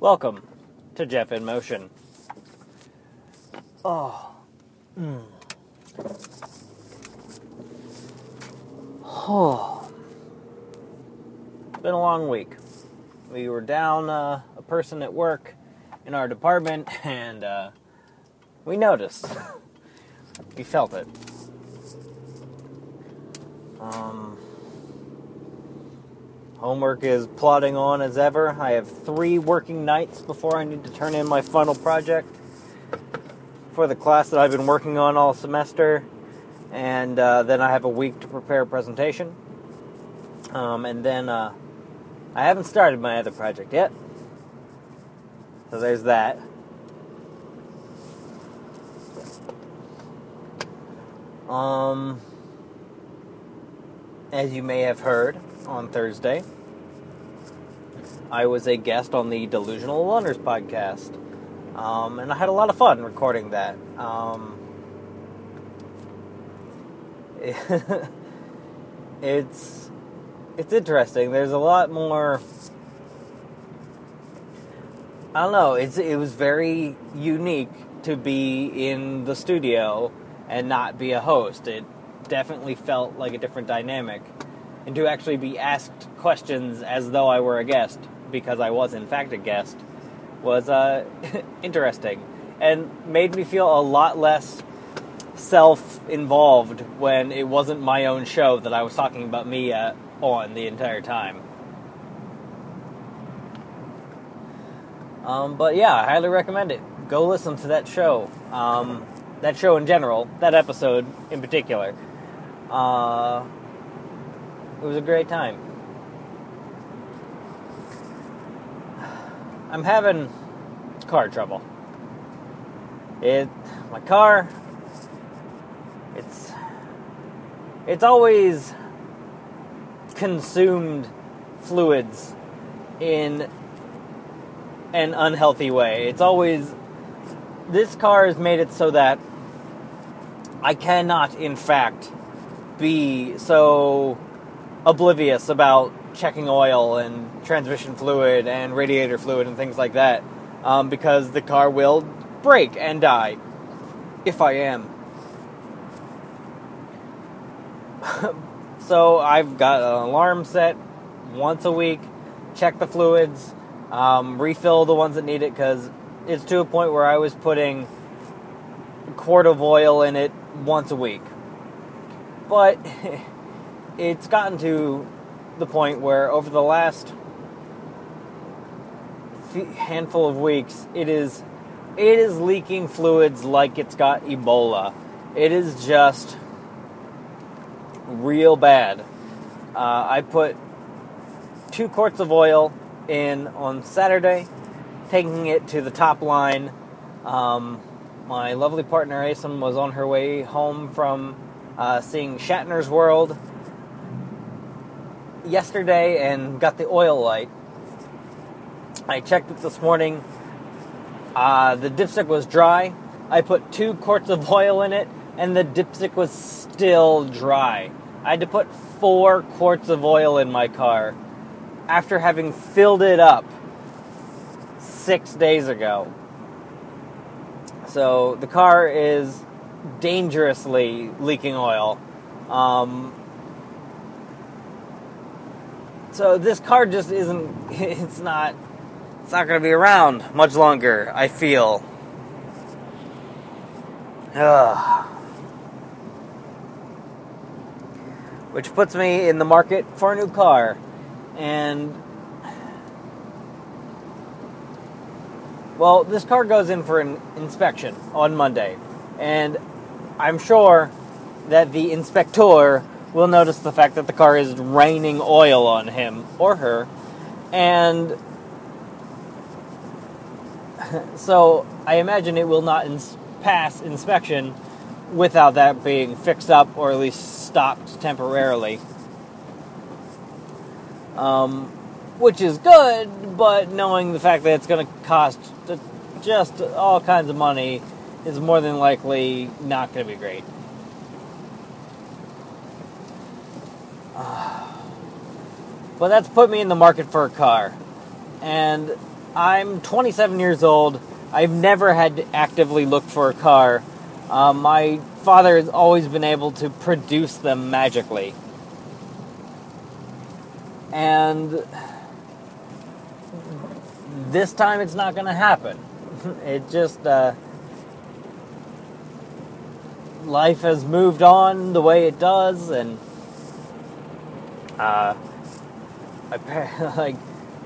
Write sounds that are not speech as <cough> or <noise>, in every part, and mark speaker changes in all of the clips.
Speaker 1: Welcome to Jeff in Motion. Oh. Mm. Oh. Been a long week. We were down uh, a person at work in our department, <laughs> and uh, we noticed. <laughs> we felt it. Um, homework is plodding on as ever. I have three working nights before I need to turn in my final project for the class that I've been working on all semester, and uh, then I have a week to prepare a presentation. Um, and then uh, I haven't started my other project yet. So there's that. Um, as you may have heard on Thursday, I was a guest on the Delusional Wonders podcast. Um, and I had a lot of fun recording that. Um, <laughs> it's it's interesting. There's a lot more. I don't know. It's it was very unique to be in the studio and not be a host. It definitely felt like a different dynamic, and to actually be asked questions as though I were a guest because I was in fact a guest was uh, <laughs> interesting and made me feel a lot less self involved when it wasn't my own show that I was talking about me uh, on the entire time. Um, but yeah, I highly recommend it. Go listen to that show. Um, that show in general, that episode in particular. Uh, it was a great time. I'm having car trouble. It my car it's it's always consumed fluids in an unhealthy way. It's always this car has made it so that I cannot in fact be so oblivious about checking oil and transmission fluid and radiator fluid and things like that um, because the car will break and die if I am. <laughs> so I've got an alarm set once a week, check the fluids, um, refill the ones that need it because it's to a point where I was putting a quart of oil in it once a week. But <laughs> it's gotten to the point where over the last handful of weeks, it is it is leaking fluids like it's got Ebola. It is just real bad. Uh, I put two quarts of oil in on Saturday, taking it to the top line. Um, my lovely partner Asim was on her way home from uh, seeing Shatner's World yesterday and got the oil light. I checked it this morning. Uh, the dipstick was dry. I put two quarts of oil in it, and the dipstick was still dry. I had to put four quarts of oil in my car after having filled it up six days ago. So the car is dangerously leaking oil. Um, so this car just isn't. <laughs> It's not. It's not going to be around much longer. I feel. Ugh. Which puts me in the market for a new car, and well, this car goes in for an inspection on Monday, and I'm sure that the inspector will notice the fact that the car is raining oil on him or her. And <laughs> so I imagine it will not ins- pass inspection without that being fixed up or at least stopped temporarily. Um, which is good, but knowing the fact that it's going to cost just all kinds of money is more than likely not going to be great. But that's put me in the market for a car. And I'm 27 years old. I've never had to actively look for a car. Uh, my father has always been able to produce them magically. And this time it's not going to happen. <laughs> it just, uh, life has moved on the way it does, and, uh, I, <laughs> like,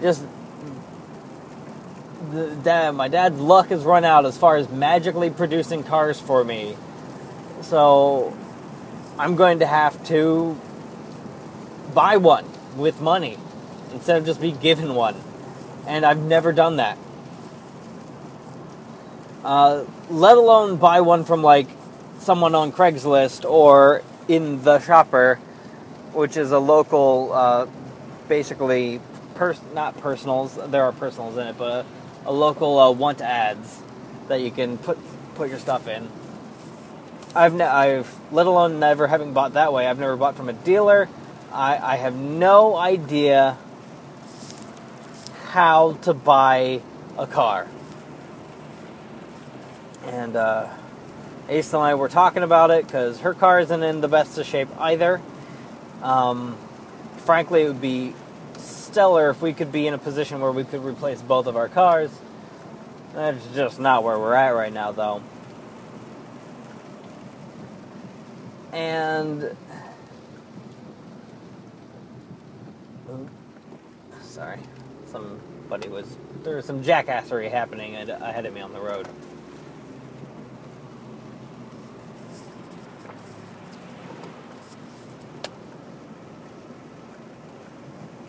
Speaker 1: just the, dad, my dad's luck has run out as far as magically producing cars for me. So I'm going to have to buy one with money instead of just be given one. And I've never done that. Uh, let alone buy one from like someone on Craigslist or in the shopper, which is a local, uh, basically, pers- not personals. There are personals in it, but a local uh, want ads that you can put put your stuff in. I've ne- I've let alone never having bought that way. I've never bought from a dealer. I, I have no idea how to buy a car. And uh, Ace and I were talking about it because her car isn't in the best of shape either. Um, frankly, it would be stellar if we could be in a position where we could replace both of our cars. That's just not where we're at right now, though. And. Sorry. Somebody was. There was some jackassery happening ahead of me on the road.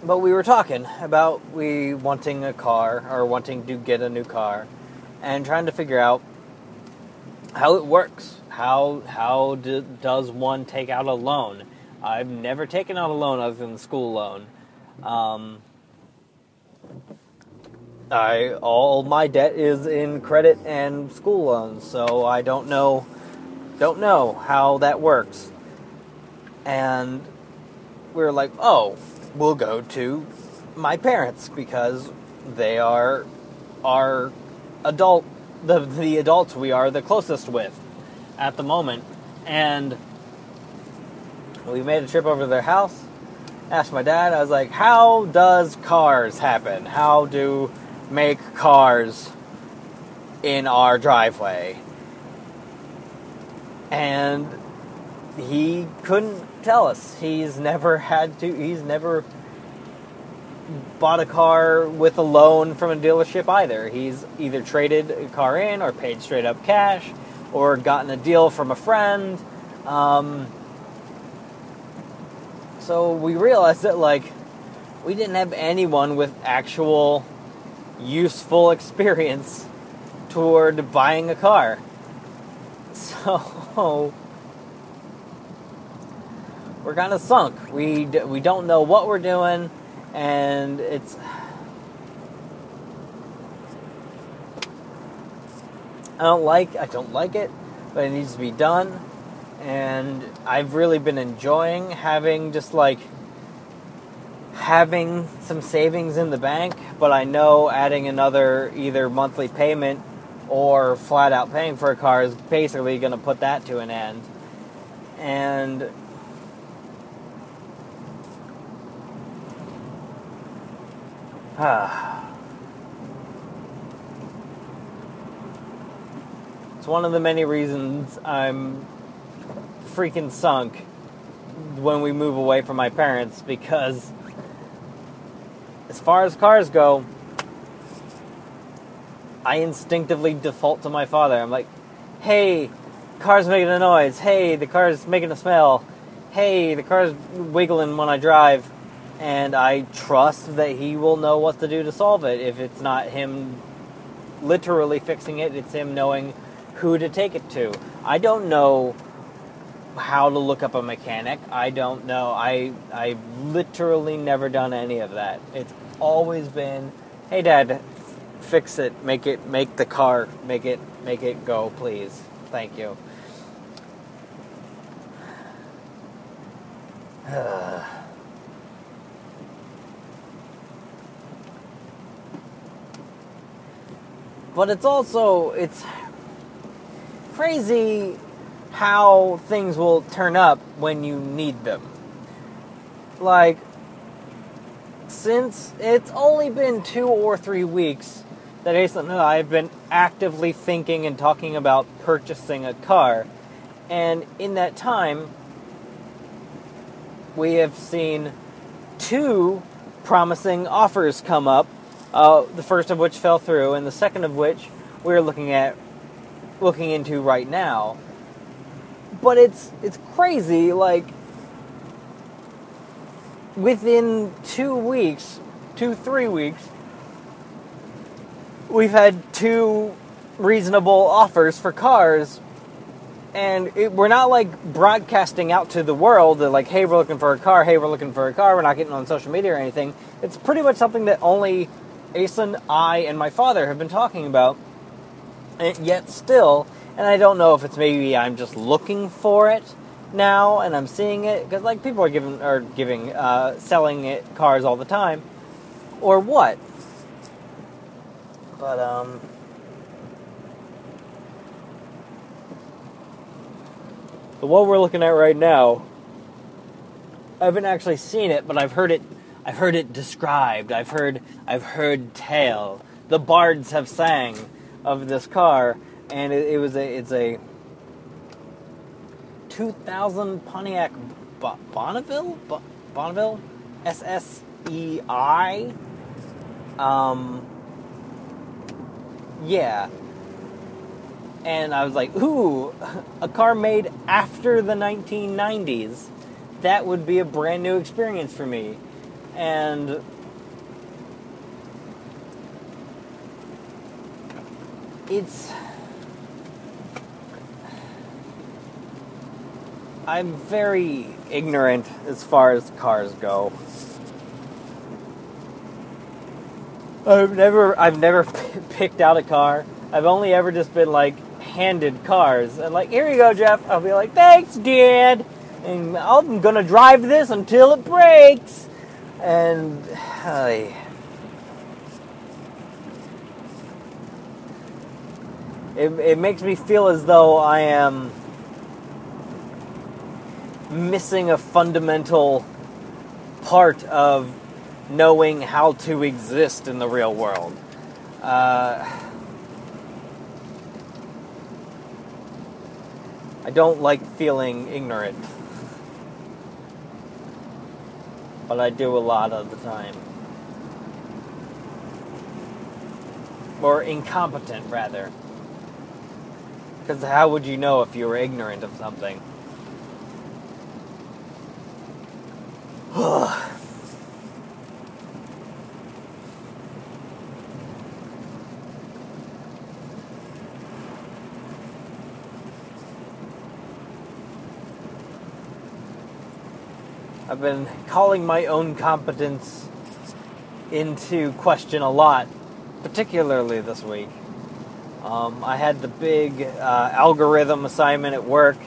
Speaker 1: But we were talking about we wanting a car or wanting to get a new car and trying to figure out how it works. How how do, does one take out a loan? I've never taken out a loan other than the school loan. Um, i all my debt is in credit and school loans so i don't know don't know how that works. And we're like oh will go to my parents because they are our adult the the adults we are the closest with at the moment. And we made a trip over to their house asked my dad i was like how does cars happen? How do make cars in our driveway? And he couldn't tell us. He's never had to, he's never bought a car with a loan from a dealership either. He's either traded a car in or paid straight up cash or gotten a deal from a friend. Um, so we realized that, like, we didn't have anyone with actual useful experience toward buying a car. <laughs> So we're kind of sunk. We we don't know what we're doing, and it's. I don't like I don't like it, but it needs to be done. And I've really been enjoying having just like having some savings in the bank, but I know adding another either monthly payment or flat out paying for a car is basically going to put that to an end. And <sighs> it's one of the many reasons I'm freaking sunk when we move away from my parents because as far as cars go, I instinctively default to my father. I'm like, hey, car's making a noise. Hey, the car's making a smell. Hey, the car's wiggling when I drive and I trust that he will know what to do to solve it. If it's not him literally fixing it, it's him knowing who to take it to. I don't know how to look up a mechanic. I don't know. I I've literally never done any of that. It's always been, "Hey dad, fix it. Make it make the car, make it make it go, please. Thank you." <sighs> <sighs> but it's also it's crazy how things will turn up when you need them. Like since it's only been two or three weeks that Aislinn and I have been actively thinking and talking about purchasing a car, and in that time, we have seen two promising offers come up. Uh, the first of which fell through, and the second of which we're looking at, looking into right now. But it's it's crazy. Like within two weeks, two three weeks, we've had two reasonable offers for cars and it, we're not like broadcasting out to the world that like hey we're looking for a car hey we're looking for a car we're not getting on social media or anything it's pretty much something that only Aislinn, I, and my father have been talking about and yet still and I don't know if it's maybe I'm just looking for it now and I'm seeing it because like people are giving are giving uh, selling it cars all the time or what but um The one we're looking at right now, I haven't actually seen it, but I've heard it. I've heard it described. I've heard. I've heard tale. The bards have sang of this car, and it, it was a. It's a 2000 Pontiac Bonneville. Bonneville, S S E I. Um. Yeah, and I was like, ooh, a car made after the 1990s. That would be a brand new experience for me. And it's. I'm very ignorant as far as cars go. I've never I've never <laughs> picked out a car. I've only ever just been like, handed cars. And like, here you go, Jeff. I'll be like, thanks, Dad. And I'm gonna drive this until it breaks. And uh, it, it makes me feel as though I am missing a fundamental part of knowing how to exist in the real world. Uh, I don't like feeling ignorant. But I do a lot of the time. Or incompetent, rather. Because how would you know if you were ignorant of something? <sighs> I've been calling my own competence into question a lot, particularly this week. Um, I had the big uh, algorithm assignment at work,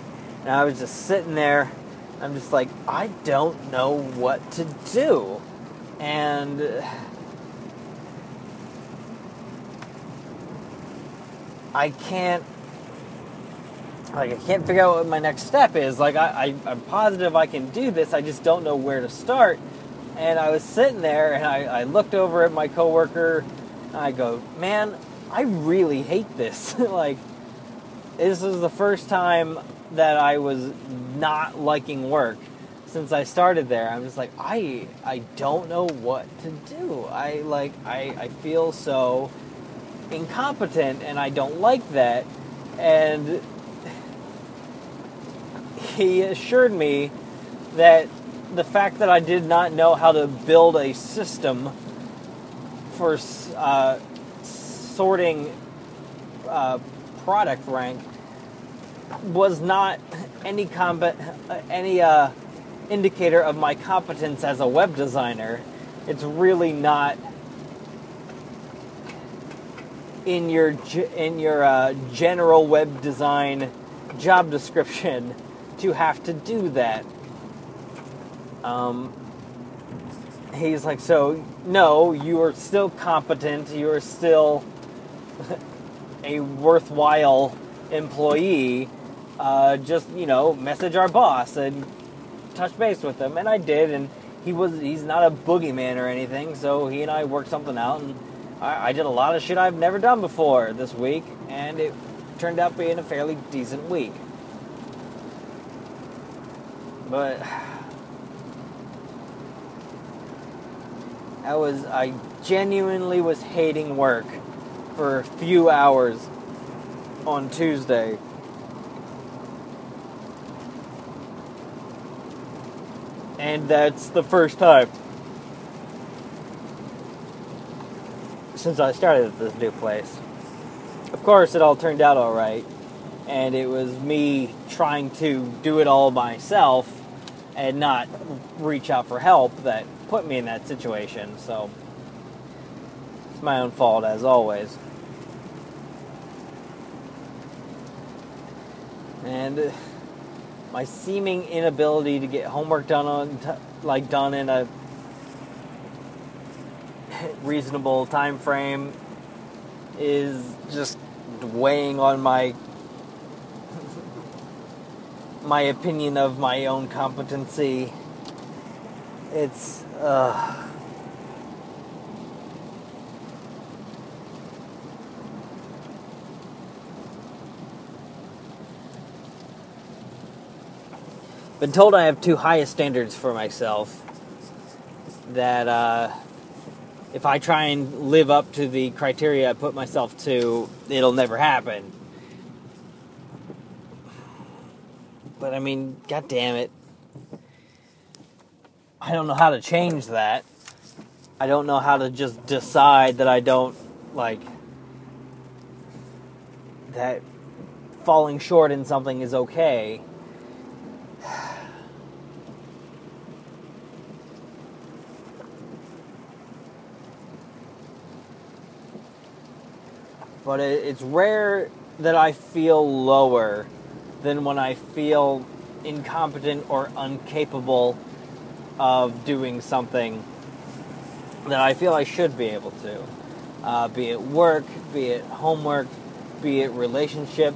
Speaker 1: and I was just sitting there. I'm just like, I don't know what to do. And. I can't like I can't figure out what my next step is. Like I, I am positive I can do this. I just don't know where to start. And I was sitting there and I, I looked over at my coworker and I go, man, I really hate this. <laughs> like this is the first time that I was not liking work since I started there. I'm just like I I don't know what to do. I like I I feel so incompetent and I don't like that. And he assured me that the fact that I did not know how to build a system for uh, sorting uh, product rank was not any any uh, indicator of my competence as a web designer. It's really not in your in your uh, general web design job description to have to do that. Um, he's like, so no, you are still competent. You are still <laughs> a worthwhile employee, uh, just you know, message our boss and touch base with him, and I did, and he was he's not a boogeyman or anything, so he and I worked something out, and I, I did a lot of shit I've never done before this week, and it turned out being a fairly decent week. But I was I genuinely was hating work for a few hours on Tuesday. And that's the first time since I started at this new place. Of course, it all turned out all right, and it was me trying to do it all myself and not reach out for help that put me in that situation. So it's my own fault as always. And uh, my seeming inability to get homework done on like done in a <laughs> reasonable time frame is just weighing on my my opinion of my own competency. It's uh been told I have too high a standards for myself. That uh, if I try and live up to the criteria I put myself to, it'll never happen. But I mean, god damn it. I don't know how to change that. I don't know how to just decide that I don't like that falling short in something is okay. <sighs> but it's rare that I feel lower than when I feel incompetent or incapable of doing something that I feel I should be able to. Uh, be it work, be it homework, be it relationship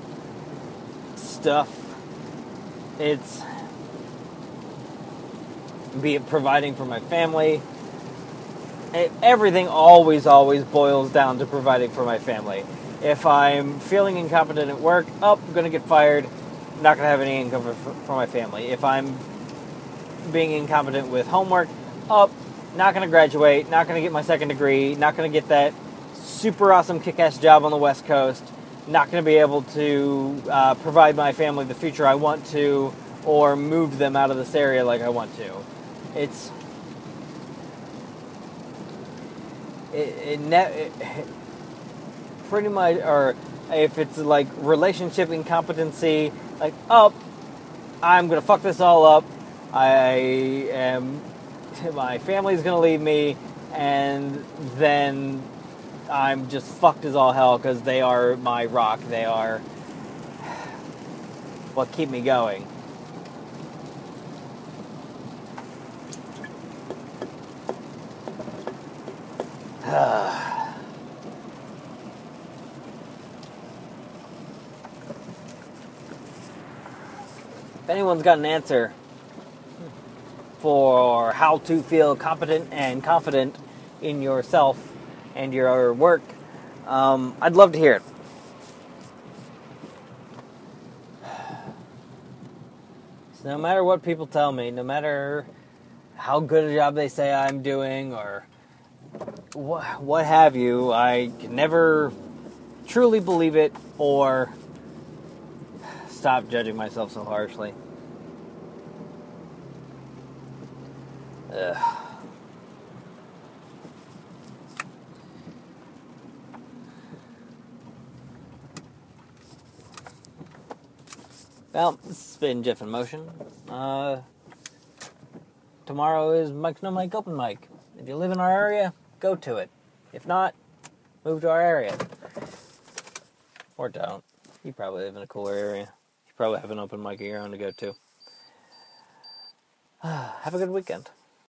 Speaker 1: stuff. It's be it providing for my family. Everything always, always boils down to providing for my family. If I'm feeling incompetent at work, oh, I'm going to get fired. Not going to have any income for, for my family. If I'm being incompetent with homework, up, not going to graduate. Not going to get my second degree. Not going to get that super awesome kick-ass job on the West Coast. Not going to be able to uh, provide my family the future I want to, or move them out of this area like I want to. It's it, it, it pretty much, or if it's like relationship incompetency, like, oh, I'm gonna fuck this all up. I am, <laughs> my family's gonna leave me, and then I'm just fucked as all hell because they are my rock. They are <sighs> what keep me going. <sighs> If anyone's got an answer for how to feel competent and confident in yourself and your work, um, I'd love to hear it. So no matter what people tell me, no matter how good a job they say I'm doing or what, what have you, I can never truly believe it or stop judging myself so harshly. Ugh. Well, this has been Jeff in Motion. Uh, tomorrow is Mike's No Mike Open Mic. If you live in our area, go to it. If not, move to our area. Or don't. You probably live in a cooler area probably have an open mic of your own to go to. <sighs> Have a good weekend.